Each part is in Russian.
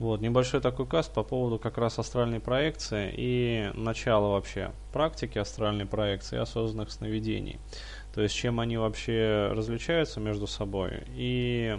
Вот, небольшой такой каст по поводу как раз астральной проекции и начала вообще практики астральной проекции и осознанных сновидений. То есть чем они вообще различаются между собой и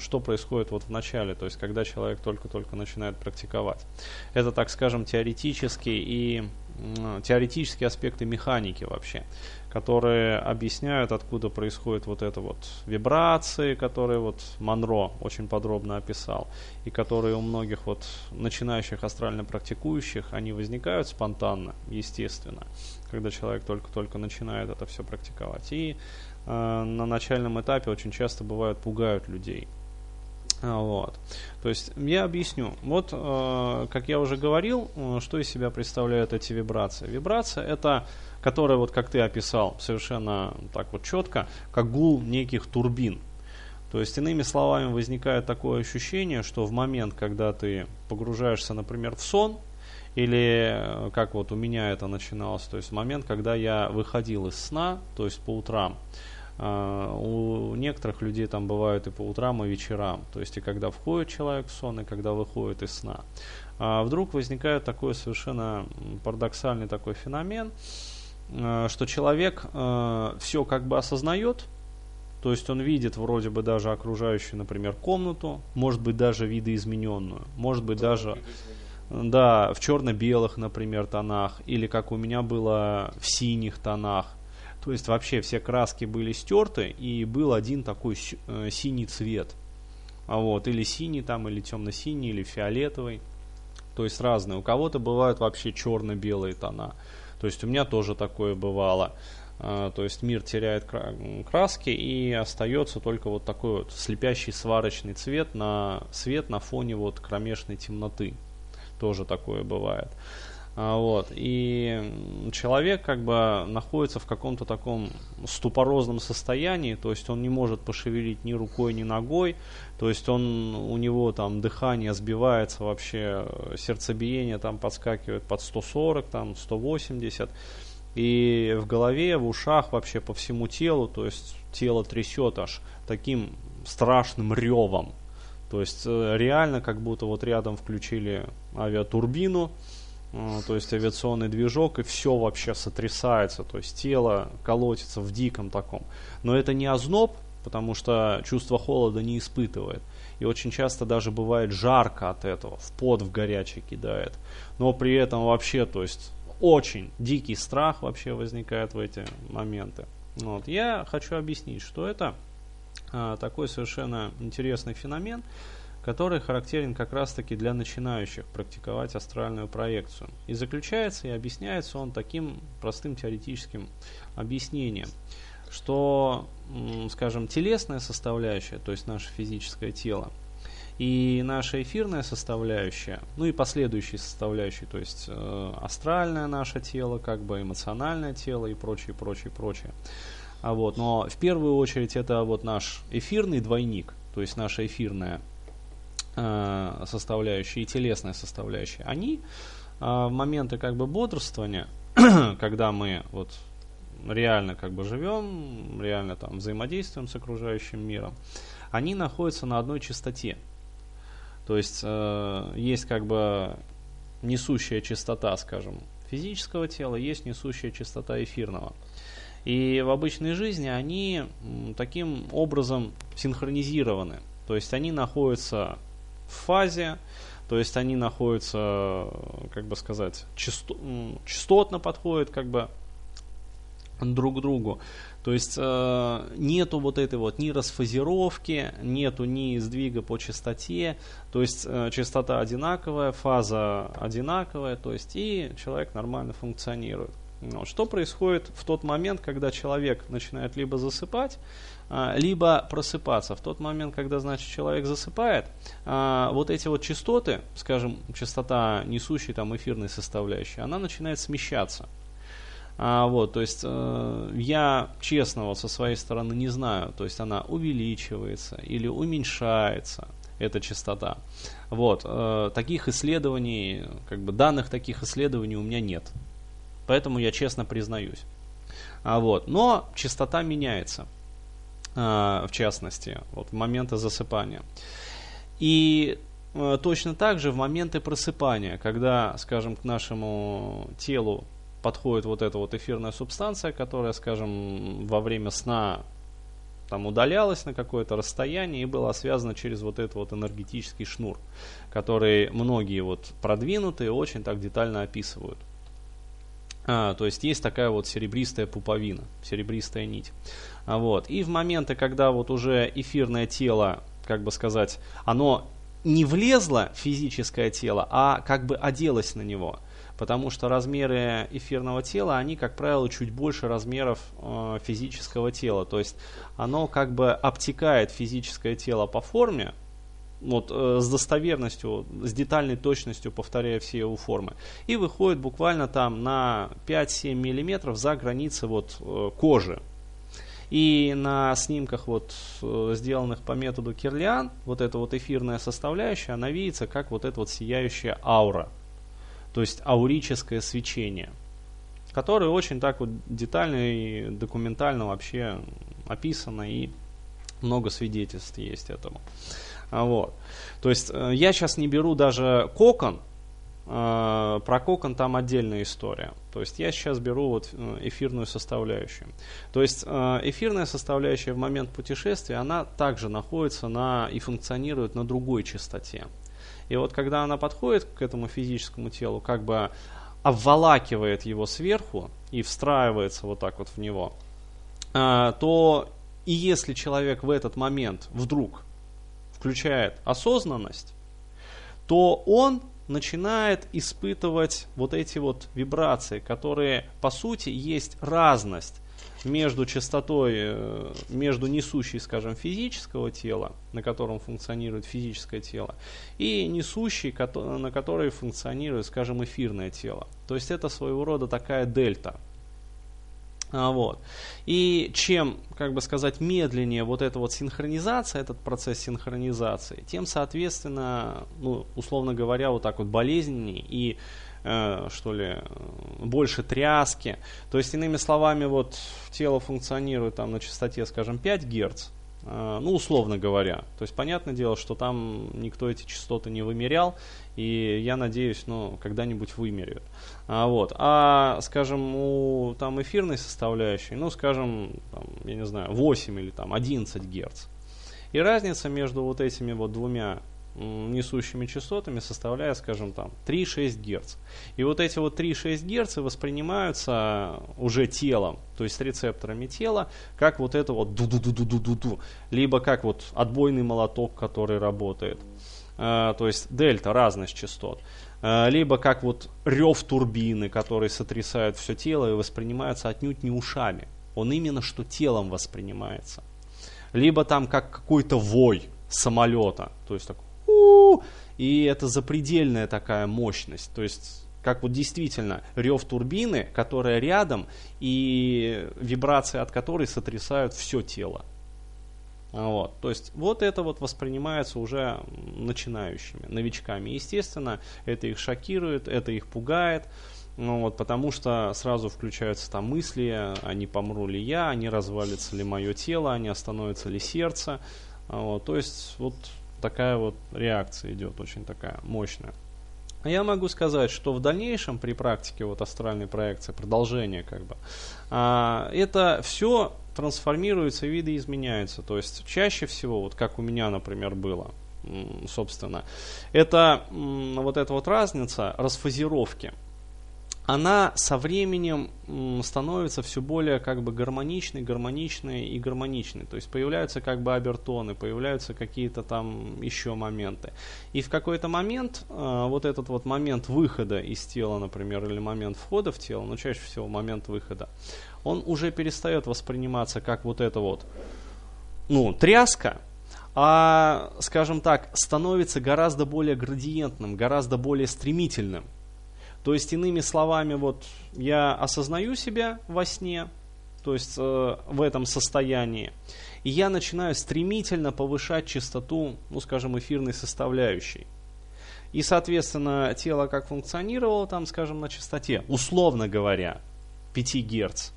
что происходит вот в начале, то есть когда человек только-только начинает практиковать. Это, так скажем, теоретический и теоретические аспекты механики вообще которые объясняют, откуда происходят вот это вот вибрации, которые вот Монро очень подробно описал, и которые у многих вот начинающих астрально практикующих, они возникают спонтанно, естественно, когда человек только-только начинает это все практиковать. И э, на начальном этапе очень часто бывают пугают людей. А, вот. То есть я объясню. Вот, э, как я уже говорил, э, что из себя представляют эти вибрации. Вибрация это которая, вот как ты описал, совершенно так вот четко, как гул неких турбин. То есть, иными словами, возникает такое ощущение, что в момент, когда ты погружаешься, например, в сон, или э, как вот у меня это начиналось, то есть момент, когда я выходил из сна, то есть по утрам, Uh, у некоторых людей там бывают и по утрам, и вечерам. То есть и когда входит человек в сон, и когда выходит из сна. Uh, вдруг возникает такой совершенно парадоксальный такой феномен, Э, что человек э, все как бы осознает, то есть он видит вроде бы даже окружающую, например, комнату, может быть даже видоизмененную, может быть даже да, в черно-белых, например, тонах, или как у меня было в синих тонах. То есть вообще все краски были стерты, и был один такой э, синий цвет. А вот, или синий там, или темно-синий, или фиолетовый. То есть разные. У кого-то бывают вообще черно-белые тона. То есть у меня тоже такое бывало. А, то есть мир теряет краски и остается только вот такой вот слепящий сварочный цвет на свет на фоне вот кромешной темноты. Тоже такое бывает. А, вот. И человек как бы находится в каком-то таком ступорозном состоянии, то есть он не может пошевелить ни рукой, ни ногой, то есть он, у него там дыхание сбивается вообще, сердцебиение там подскакивает под 140, там 180, и в голове, в ушах, вообще по всему телу, то есть тело трясет аж таким страшным ревом, то есть э, реально как будто вот рядом включили авиатурбину, Э, то есть авиационный движок, и все вообще сотрясается, то есть тело колотится в диком таком. Но это не озноб, потому что чувство холода не испытывает. И очень часто даже бывает жарко от этого, в пот в горячий кидает. Но при этом вообще, то есть очень дикий страх вообще возникает в эти моменты. Вот. Я хочу объяснить, что это такой совершенно интересный феномен, который характерен как раз-таки для начинающих практиковать астральную проекцию. И заключается и объясняется он таким простым теоретическим объяснением, что, скажем, телесная составляющая, то есть наше физическое тело, и наша эфирная составляющая, ну и последующие составляющие, то есть э, астральное наше тело, как бы эмоциональное тело и прочее, прочее, прочее. А вот, но в первую очередь это вот наш эфирный двойник, то есть наша эфирная э, составляющие и телесная составляющая, они э, в моменты как бы бодрствования, когда мы вот реально как бы живем, реально там взаимодействуем с окружающим миром, они находятся на одной частоте. То есть э, есть как бы несущая частота, скажем, физического тела, есть несущая частота эфирного. И в обычной жизни они таким образом синхронизированы. То есть они находятся в фазе, то есть они находятся, как бы сказать, часто, частотно подходят как бы друг к другу. То есть э, нету вот этой вот ни расфазировки, нету ни сдвига по частоте, то есть э, частота одинаковая, фаза одинаковая, то есть и человек нормально функционирует. Что происходит в тот момент, когда человек начинает либо засыпать, а, либо просыпаться. В тот момент, когда, значит, человек засыпает, а, вот эти вот частоты, скажем, частота несущей там эфирной составляющей, она начинает смещаться. А, вот, то есть э, я честно вот со своей стороны не знаю, то есть она увеличивается или уменьшается, эта частота. Вот, э, таких исследований, как бы данных таких исследований у меня нет. Поэтому я честно признаюсь. А вот, но частота меняется. А, в частности, вот в моменты засыпания. И э, точно так же в моменты просыпания, когда, скажем, к нашему телу подходит вот эта вот эфирная субстанция, которая, скажем, во время сна там удалялась на какое-то расстояние и была связана через вот этот вот энергетический шнур, который многие вот продвинутые очень так детально описывают. А, то есть есть такая вот серебристая пуповина, серебристая нить. А, вот. И в моменты, когда вот уже эфирное тело, как бы сказать, оно не влезло физическое тело, а как бы оделось на него – потому что размеры эфирного тела, они, как правило, чуть больше размеров э, физического тела. То есть оно как бы обтекает физическое тело по форме, вот, э, с достоверностью, с детальной точностью повторяя все его формы. И выходит буквально там на 5-7 миллиметров за границы вот, э, кожи. И на снимках, вот, э, сделанных по методу Кирлиан, вот эта вот эфирная составляющая, она видится как вот эта вот сияющая аура то есть аурическое свечение, которое очень так вот детально и документально вообще описано и много свидетельств есть этому. А вот. То есть э, я сейчас не беру даже кокон, э, про кокон там отдельная история. То есть я сейчас беру вот э, эфирную составляющую. То есть эфирная составляющая в момент путешествия, она также находится на и функционирует на другой частоте. И вот когда она подходит к этому физическому телу, как бы обволакивает его сверху и встраивается вот так вот в него, то и если человек в этот момент вдруг включает осознанность, то он начинает испытывать вот эти вот вибрации, которые по сути есть разность между частотой, э, между несущей, скажем, физического тела, на котором функционирует физическое тело, и несущей, на которой функционирует, скажем, эфирное тело. То есть это своего рода такая дельта. А, вот. И чем, как бы сказать, медленнее вот эта вот синхронизация, этот процесс синхронизации, тем, соответственно, ну, условно говоря, вот так вот болезненнее и Э, что ли, больше тряски. То есть, иными словами, вот тело функционирует там на частоте, скажем, 5 Гц, ну, условно говоря. То есть, понятное дело, что там никто эти частоты не вымерял, и я надеюсь, ну, когда-нибудь вымеряют. А, вот. а, скажем, у там эфирной составляющей, ну, скажем, там, я не знаю, 8 или там 11 Гц. И разница между вот этими вот двумя несущими частотами составляет, скажем, там 3-6 Гц. И вот эти вот 3-6 Гц воспринимаются уже телом, то есть рецепторами тела, как вот это вот ду-ду-ду-ду-ду-ду, либо как вот отбойный молоток, который работает. А, то есть дельта, разность частот. А, либо как вот рев турбины, который сотрясает все тело и воспринимается отнюдь не ушами. Он именно что телом воспринимается. Либо там как какой-то вой самолета, то есть и это запредельная такая мощность. То есть как вот действительно рев турбины, которая рядом, и вибрации от которой сотрясают все тело. Вот. То есть вот это вот воспринимается уже начинающими, новичками. Естественно, это их шокирует, это их пугает, ну, вот, потому что сразу включаются там мысли, а помру ли я, а развалится ли мое тело, а остановится ли сердце. Вот. То есть вот такая вот реакция идет, очень такая мощная. Я могу сказать, что в дальнейшем при практике вот астральной проекции, продолжение как бы, а, это все трансформируется, виды изменяются. То есть чаще всего, вот как у меня, например, было, собственно, это вот эта вот разница расфазировки – она со временем становится все более как бы гармоничной, гармоничной и гармоничной. То есть появляются как бы обертоны, появляются какие-то там еще моменты. И в какой-то момент э, вот этот вот момент выхода из тела, например, или момент входа в тело, но чаще всего момент выхода, он уже перестает восприниматься как вот это вот, ну, тряска, а, скажем так, становится гораздо более градиентным, гораздо более стремительным. То есть, иными словами, вот я осознаю себя во сне, то есть э, в этом состоянии, и я начинаю стремительно повышать частоту, ну скажем, эфирной составляющей. И, соответственно, тело как функционировало там, скажем, на частоте, условно говоря, 5 Гц.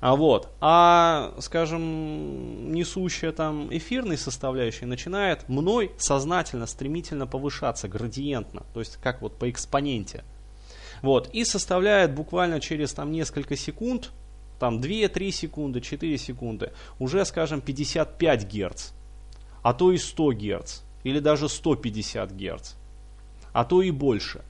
А вот, а, скажем, несущая там эфирной составляющей начинает мной сознательно, стремительно повышаться, градиентно, то есть как вот по экспоненте. Вот, и составляет буквально через там несколько секунд, там 2-3 секунды, 4 секунды, уже, скажем, 55 Гц, а то и 100 Гц, или даже 150 Гц, а то и больше.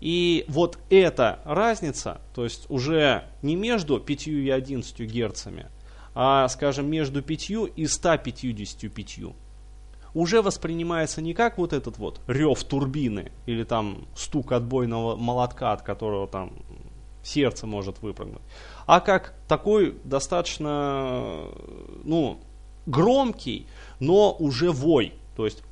И вот эта разница, то есть уже не между 5 и 11 герцами, а, скажем, между 5 и 155, уже воспринимается не как вот этот вот рев турбины или там стук отбойного молотка, от которого там сердце может выпрыгнуть, а как такой достаточно, ну, громкий, но уже вой. То есть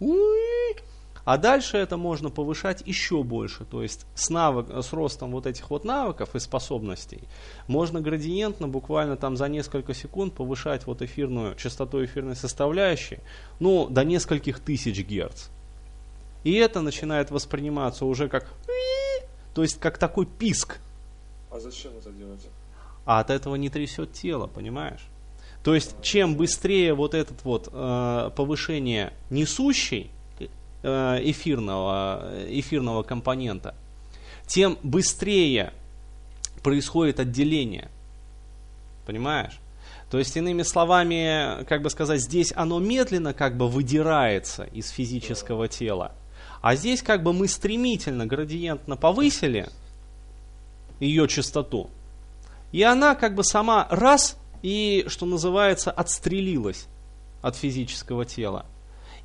а дальше это можно повышать еще больше. То есть с, навык, с ростом вот этих вот навыков и способностей можно градиентно буквально там за несколько секунд повышать вот эфирную, частоту эфирной составляющей ну, до нескольких тысяч герц. И это начинает восприниматься уже как то есть как такой писк. А зачем это делать? А от этого не трясет тело, понимаешь? То есть чем быстрее вот этот вот э, повышение несущий, Э, эфирного, эфирного компонента, тем быстрее происходит отделение. Понимаешь? То есть, иными словами, как бы сказать, здесь оно медленно как бы выдирается из физического тела. А здесь как бы мы стремительно, градиентно повысили ее частоту. И она как бы сама раз и, что называется, отстрелилась от физического тела.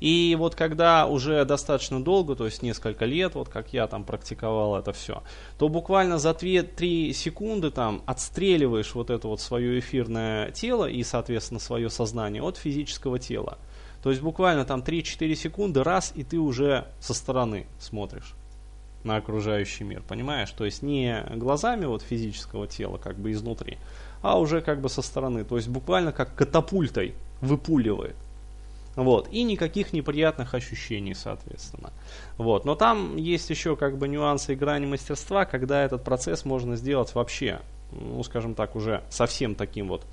И вот когда уже достаточно долго, то есть несколько лет, вот как я там практиковал это все, то буквально за 2-3 секунды там отстреливаешь вот это вот свое эфирное тело и, соответственно, свое сознание от физического тела. То есть буквально там 3-4 секунды, раз, и ты уже со стороны смотришь на окружающий мир, понимаешь? То есть не глазами вот физического тела, как бы изнутри, а уже как бы со стороны. То есть буквально как катапультой выпуливает. Вот. И никаких неприятных ощущений, соответственно. Вот. Но там есть еще как бы нюансы и грани мастерства, когда этот процесс можно сделать вообще, ну, скажем так, уже совсем таким вот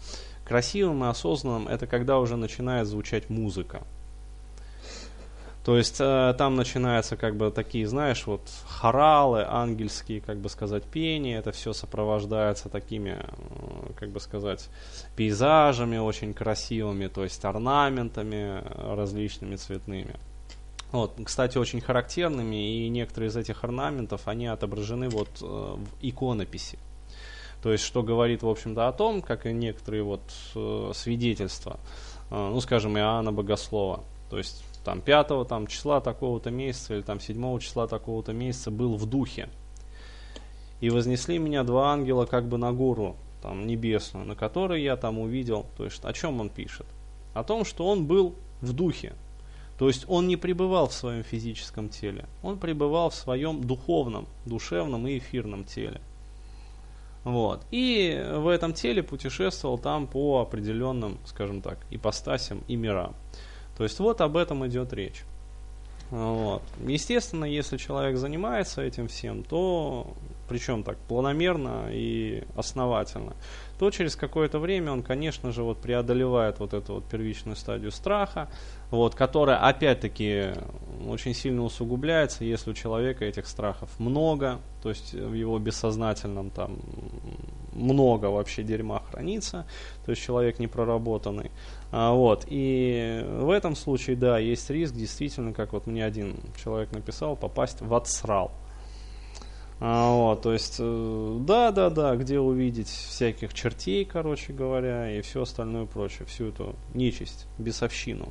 красивым и осознанным. Это когда уже начинает звучать музыка. То есть э, там начинаются как бы такие, знаешь, вот хоралы, ангельские, как бы сказать, пения. Это все сопровождается такими, э, как бы сказать, пейзажами очень красивыми, то есть орнаментами различными цветными. Вот, кстати, очень характерными, и некоторые из этих орнаментов, они отображены вот э, в иконописи. То есть, что говорит, в общем-то, о том, как и некоторые вот э, свидетельства, э, ну, скажем, Иоанна Богослова. То есть, там 5 там, числа такого-то месяца или там 7 числа такого-то месяца был в духе. И вознесли меня два ангела как бы на гору там, небесную, на которой я там увидел. То есть о чем он пишет? О том, что он был в духе. То есть он не пребывал в своем физическом теле, он пребывал в своем духовном, душевном и эфирном теле. Вот. И в этом теле путешествовал там по определенным, скажем так, ипостасям и мирам. То есть вот об этом идет речь. Вот. Естественно, если человек занимается этим всем, то причем так планомерно и основательно, то через какое-то время он, конечно же, вот преодолевает вот эту вот первичную стадию страха, вот, которая опять-таки очень сильно усугубляется, если у человека этих страхов много, то есть в его бессознательном там много вообще дерьма хранится, то есть человек не проработанный. А, вот, и в этом случае, да, есть риск действительно, как вот мне один человек написал, попасть в отсрал. А, вот, то есть, э, да, да, да, где увидеть всяких чертей, короче говоря, и все остальное прочее, всю эту нечисть, бесовщину.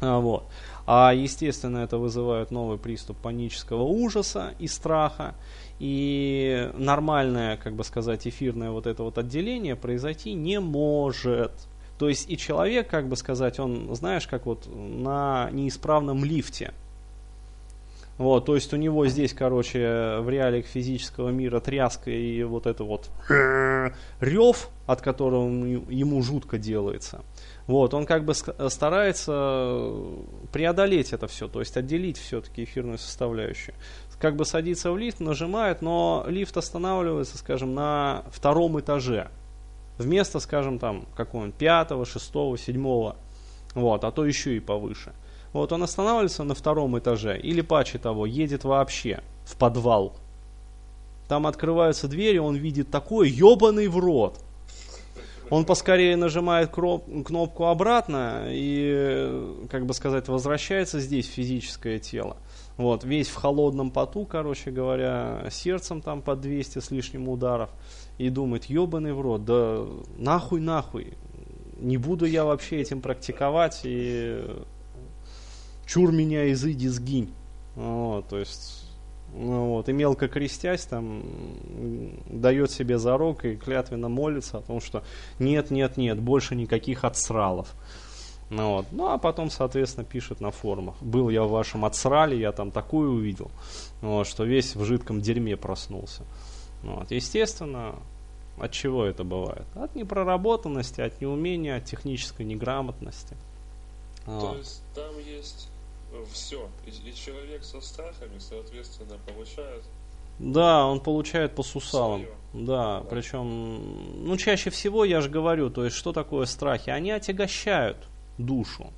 А, вот. А, естественно, это вызывает новый приступ панического ужаса и страха. И нормальное, как бы сказать, эфирное вот это вот отделение произойти не может. То есть и человек, как бы сказать, он, знаешь, как вот на неисправном лифте. Вот, то есть у него здесь, короче, в реалиях физического мира тряска и вот это вот рев, от которого ему жутко делается. Вот, он как бы старается преодолеть это все, то есть отделить все-таки эфирную составляющую. Как бы садится в лифт, нажимает, но лифт останавливается, скажем, на втором этаже вместо, скажем, там, какого-нибудь пятого, шестого, седьмого, вот, а то еще и повыше. Вот он останавливается на втором этаже, или паче того, едет вообще в подвал. Там открываются двери, он видит такой ебаный в рот. Он поскорее нажимает кнопку обратно и, как бы сказать, возвращается здесь в физическое тело. Вот, весь в холодном поту, короче говоря, сердцем там по 200 с лишним ударов. И думает, ебаный в рот, да нахуй, нахуй. Не буду я вообще этим практиковать и чур меня, изыди, сгинь. Вот, то есть, ну, вот, и мелко крестясь, там, дает себе зарок и клятвенно молится о том, что нет, нет, нет, больше никаких отсралов. Ну, вот. ну а потом, соответственно, пишет на форумах. Был я в вашем отсрале, я там такое увидел, вот, что весь в жидком дерьме проснулся. Вот. Естественно, от чего это бывает? От непроработанности, от неумения, от технической неграмотности. То есть там есть все. И, и человек со страхами, соответственно, получает да, он получает по сусалам. Да, да, причем, ну, чаще всего, я же говорю, то есть, что такое страхи? Они отягощают душу.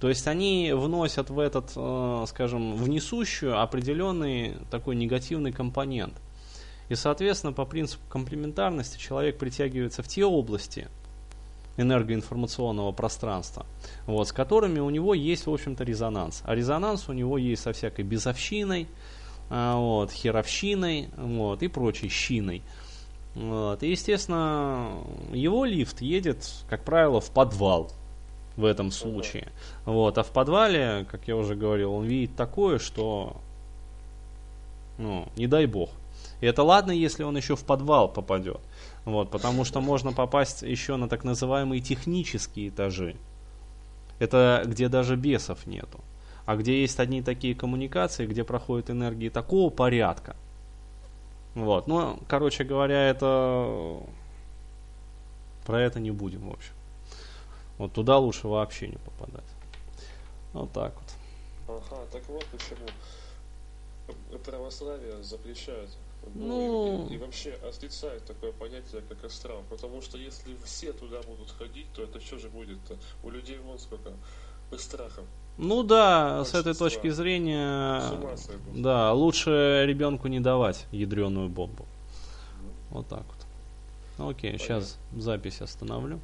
То есть они вносят в этот, э, скажем, в несущую определенный такой негативный компонент. И, соответственно, по принципу комплементарности человек притягивается в те области энергоинформационного пространства, вот, с которыми у него есть, в общем-то, резонанс. А резонанс у него есть со всякой безовщиной, э, вот, херовщиной вот, и прочей щиной. Вот. И, естественно, его лифт едет, как правило, в подвал в этом случае. Вот. А в подвале, как я уже говорил, он видит такое, что, ну, не дай бог. И это ладно, если он еще в подвал попадет. Вот, потому что можно попасть еще на так называемые технические этажи. Это где даже бесов нету. А где есть одни такие коммуникации, где проходят энергии такого порядка. Вот. Ну, короче говоря, это... Про это не будем, в общем. Вот туда лучше вообще не попадать. Вот так вот. Ага, так вот почему православие запрещает ну... И, и вообще отрицает такое понятие, как астрал. Потому что если все туда будут ходить, то это что же будет-то? У людей вон сколько страхов. Ну да, с этой точки зрения, да, лучше ребенку не давать ядреную бомбу. Вот так вот. Окей, Понятно. сейчас запись остановлю.